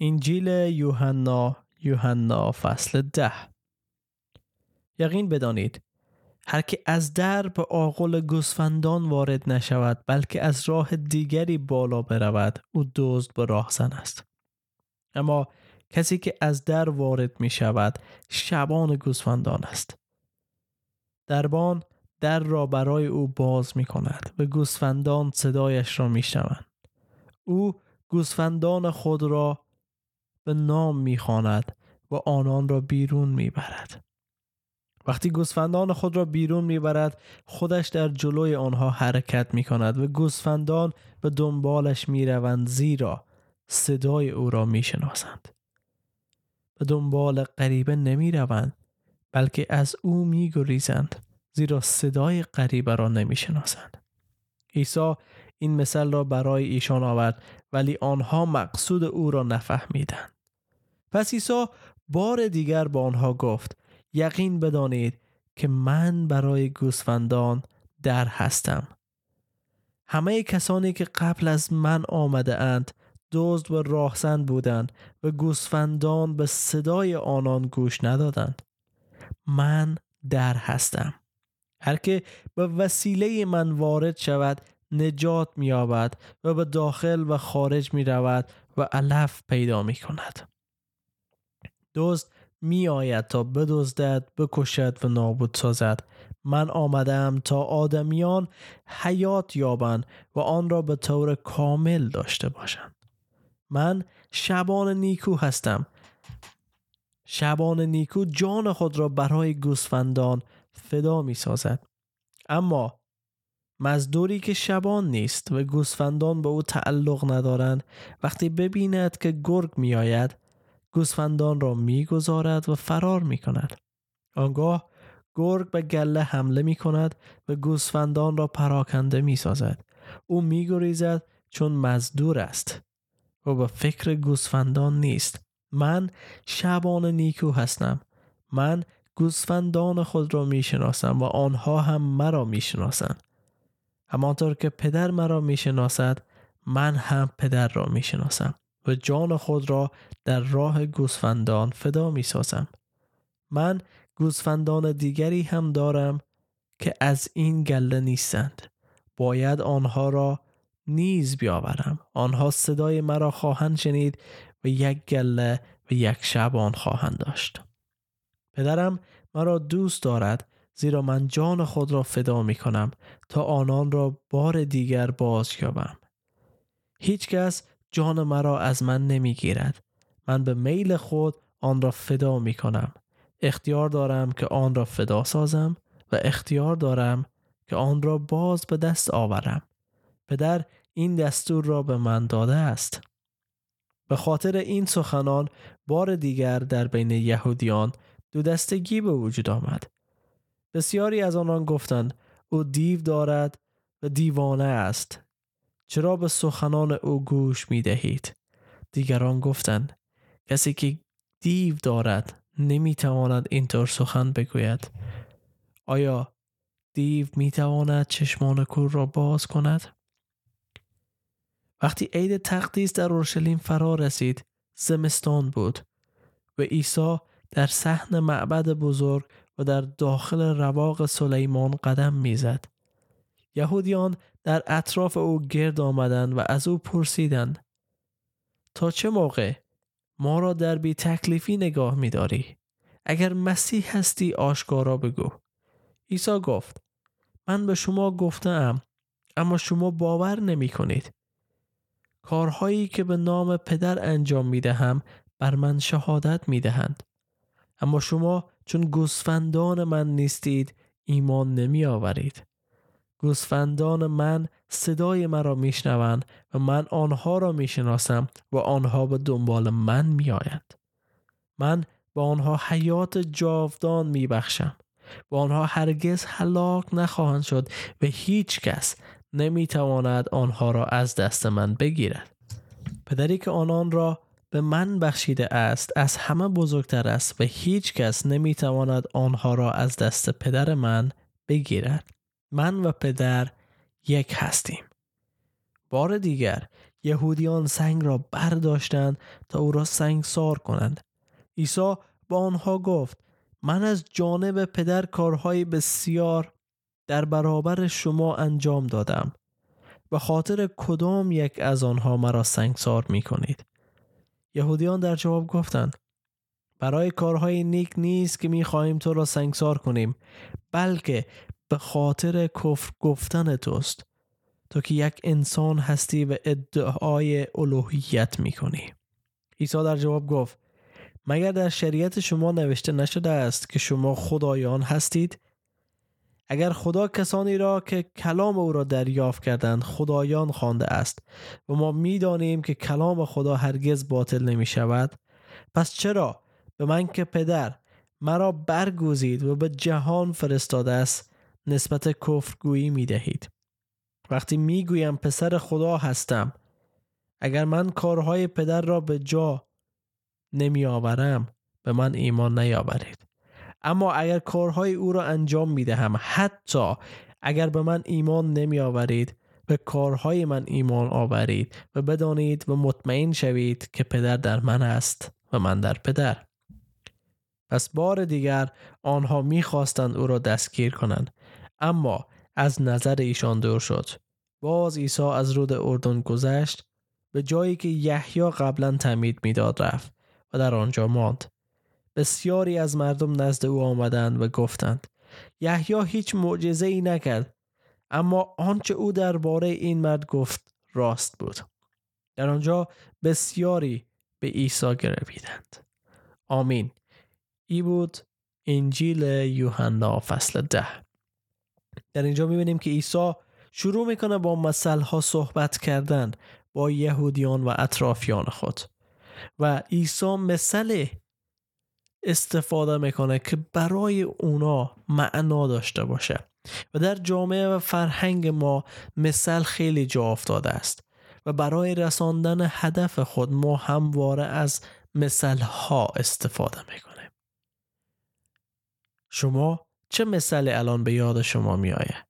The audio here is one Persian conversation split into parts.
انجیل یوحنا یوحنا فصل ده. یقین بدانید هر که از در به آقل گوسفندان وارد نشود بلکه از راه دیگری بالا برود او دزد به راهزن است. اما کسی که از در وارد می شود شبان گوسفندان است. دربان در را برای او باز می کند و گوسفندان صدایش را می شوند. او گوسفندان خود را به نام می خاند و آنان را بیرون می برد. وقتی گوسفندان خود را بیرون می برد خودش در جلوی آنها حرکت می کند و گوسفندان به دنبالش می روند زیرا صدای او را می شناسند. به دنبال غریبه نمی روند بلکه از او می گریزند زیرا صدای غریبه را نمی شناسند. عیسی این مثل را برای ایشان آورد ولی آنها مقصود او را نفهمیدند. پس عیسی بار دیگر با آنها گفت یقین بدانید که من برای گوسفندان در هستم. همه کسانی که قبل از من آمده اند دزد و راهزن بودند و گوسفندان به صدای آنان گوش ندادند. من در هستم. هر که به وسیله من وارد شود نجات مییابد و به داخل و خارج می رود و علف پیدا می کند. دزد می آید تا بدزدد بکشد و نابود سازد. من آمدم تا آدمیان حیات یابند و آن را به طور کامل داشته باشند. من شبان نیکو هستم. شبان نیکو جان خود را برای گوسفندان فدا می سازد اما مزدوری که شبان نیست و گوسفندان به او تعلق ندارند وقتی ببیند که گرگ می آید گوسفندان را می‌گذارد و فرار می کند. آنگاه گرگ به گله حمله می کند و گوسفندان را پراکنده می سازد. او می گریزد چون مزدور است و به فکر گوسفندان نیست. من شبان نیکو هستم. من گوسفندان خود را می شناسم و آنها هم مرا می شناسند. همانطور که پدر مرا می شناسد من هم پدر را می شناسم. و جان خود را در راه گوسفندان فدا می سازم. من گوسفندان دیگری هم دارم که از این گله نیستند. باید آنها را نیز بیاورم. آنها صدای مرا خواهند شنید و یک گله و یک شبان خواهند داشت. پدرم مرا دوست دارد زیرا من جان خود را فدا می کنم تا آنان را بار دیگر باز یابم. هیچ کس جان مرا از من نمی گیرد. من به میل خود آن را فدا می کنم. اختیار دارم که آن را فدا سازم و اختیار دارم که آن را باز به دست آورم. پدر این دستور را به من داده است. به خاطر این سخنان بار دیگر در بین یهودیان دو دستگی به وجود آمد. بسیاری از آنان گفتند او دیو دارد و دیوانه است چرا به سخنان او گوش می دهید؟ دیگران گفتند کسی که دیو دارد نمی تواند اینطور سخن بگوید آیا دیو می تواند چشمان کور را باز کند؟ وقتی عید تقدیس در اورشلیم فرا رسید زمستان بود و عیسی در صحن معبد بزرگ و در داخل رواق سلیمان قدم می‌زد. یهودیان در اطراف او گرد آمدند و از او پرسیدند تا چه موقع ما را در بی تکلیفی نگاه می داری؟ اگر مسیح هستی آشکارا بگو. عیسی گفت من به شما گفتم اما شما باور نمی کنید. کارهایی که به نام پدر انجام می دهم بر من شهادت می دهند. اما شما چون گوسفندان من نیستید ایمان نمی آورید. گوسفندان من صدای مرا میشنوند و من آنها را می‌شناسم و آنها به دنبال من میآیند. من به آنها حیات جاودان میبخشم. و آنها هرگز هلاک نخواهند شد و هیچ کس نمی‌تواند آنها را از دست من بگیرد. پدری که آنان را به من بخشیده است از همه بزرگتر است و هیچ کس نمی‌تواند آنها را از دست پدر من بگیرد. من و پدر یک هستیم. بار دیگر یهودیان سنگ را برداشتند تا او را سنگ سار کنند عیسی با آنها گفت من از جانب پدر کارهای بسیار در برابر شما انجام دادم به خاطر کدام یک از آنها مرا سنگسار می کنید یهودیان در جواب گفتند برای کارهای نیک نیست که می خواهیم تو را سنگسار کنیم بلکه به خاطر کفر گفتن توست تو که یک انسان هستی و ادعای الوهیت می کنی عیسی در جواب گفت مگر در شریعت شما نوشته نشده است که شما خدایان هستید؟ اگر خدا کسانی را که کلام او را دریافت کردند خدایان خوانده است و ما می‌دانیم که کلام خدا هرگز باطل نمی شود پس چرا به من که پدر مرا برگوزید و به جهان فرستاده است نسبت کفرگویی می دهید وقتی می گویم پسر خدا هستم اگر من کارهای پدر را به جا نمی آورم به من ایمان نیاورید. اما اگر کارهای او را انجام می دهم حتی اگر به من ایمان نمی آورید به کارهای من ایمان آورید و بدانید و مطمئن شوید که پدر در من است و من در پدر. پس بار دیگر آنها می‌خواستند او را دستگیر کنند. اما از نظر ایشان دور شد. باز عیسی از رود اردن گذشت به جایی که یحیی قبلا تمید می‌داد رفت و در آنجا ماند. بسیاری از مردم نزد او آمدند و گفتند یحیی هیچ معجزه ای نکرد. اما آنچه او درباره این مرد گفت راست بود. در آنجا بسیاری به عیسی گرویدند. آمین. ای بود انجیل یوحنا فصل ده. در اینجا می‌بینیم که عیسی شروع می‌کنه با مسئله صحبت کردن با یهودیان و اطرافیان خود. و عیسی مثل استفاده می‌کنه که برای اونا معنا داشته باشه. و در جامعه و فرهنگ ما مثل خیلی جا افتاده است. و برای رساندن هدف خود ما همواره از مثل ها استفاده می‌کنیم. شما چه مثل الان به یاد شما میآید؟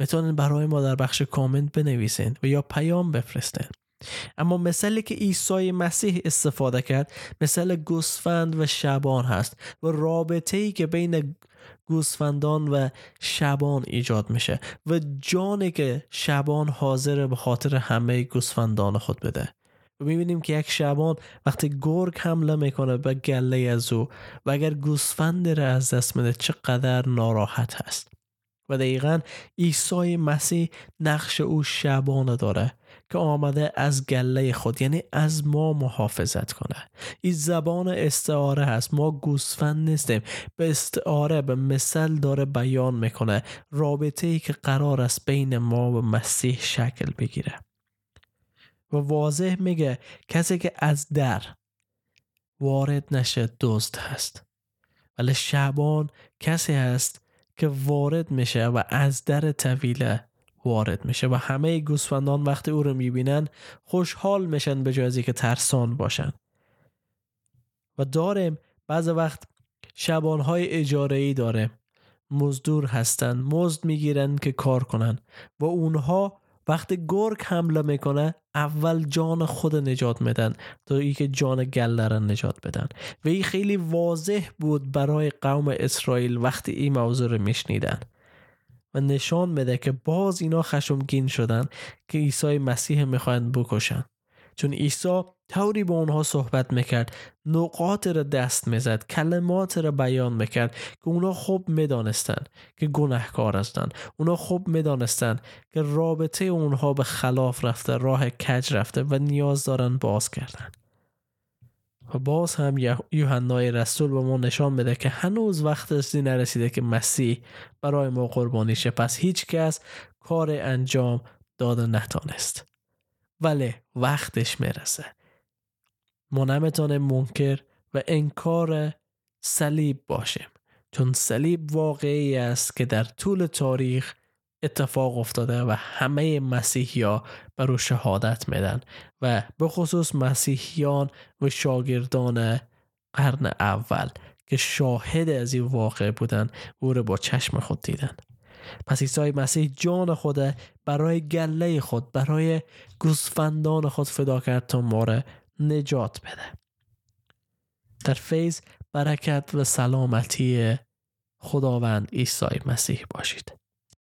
می‌تونید برای ما در بخش کامنت بنویسین و یا پیام بفرستین. اما مثلی که عیسی مسیح استفاده کرد مثل گوسفند و شبان هست و رابطه ای که بین گوسفندان و شبان ایجاد میشه و جانی که شبان حاضر به خاطر همه گوسفندان خود بده می‌بینیم که یک شبان وقتی گرگ حمله می‌کنه به گله از او و اگر گوسفند را از دست میده چقدر ناراحت هست و دقیقا عیسی مسیح نقش او شبانه داره که آمده از گله خود یعنی از ما محافظت کنه. این زبان استعاره هست. ما گوسفند نیستیم. به استعاره به مثل داره بیان می‌کنه. رابطه ای که قرار است بین ما و مسیح شکل بگیره. و واضح میگه کسی که از در وارد نشه دزد هست. ولی شبان کسی هست که وارد میشه و از در طویله وارد میشه و همه گوسفندان وقتی او رو می‌بینن خوشحال میشن به جایزی که ترسان باشن. و داریم بعض وقت شبانهای اجاره ای داره مزدور هستن مزد می‌گیرن که کار کنن و اونها وقتی گرگ حمله می‌کنه اول جان خود نجات میدن تا ای که جان گله را نجات بدن. و این خیلی واضح بود برای قوم اسرائیل وقتی این موضوع رو میشنیدن. و نشان میده که باز اینا خشمگین شدن که عیسی مسیح می‌خواهند بکشن. چون عیسی طوری با اونها صحبت می‌کرد نقاط را دست می‌زد کلمات را بیان می‌کرد که اونا خوب می‌دانستند که گناهکار هستند. اونا خوب می‌دانستند که رابطه اونها به خلاف رفته راه کج رفته و نیاز دارن باز کردن. و باز هم یوحنای رسول به ما نشان بده که هنوز وقت ازی نرسیده که مسیح برای ما قربانی شه. پس هیچ کس کار انجام داده نتانست. ولی وقتش می‌رسه. ما نمی‌تونه منکر و انکار صلیب باشیم. چون صلیب واقعی است که در طول تاریخ اتفاق افتاده و همه مسیحیا بر او شهادت میدن و به خصوص مسیحیان و شاگردان قرن اول که شاهد از این واقع بودن او را با چشم خود دیدن. پس عیسی مسیح جان خود برای گله خود برای گوسفندان خود فدا کرد تا ما نجات بده. در فیض برکت و سلامتی خداوند عیسی مسیح باشید.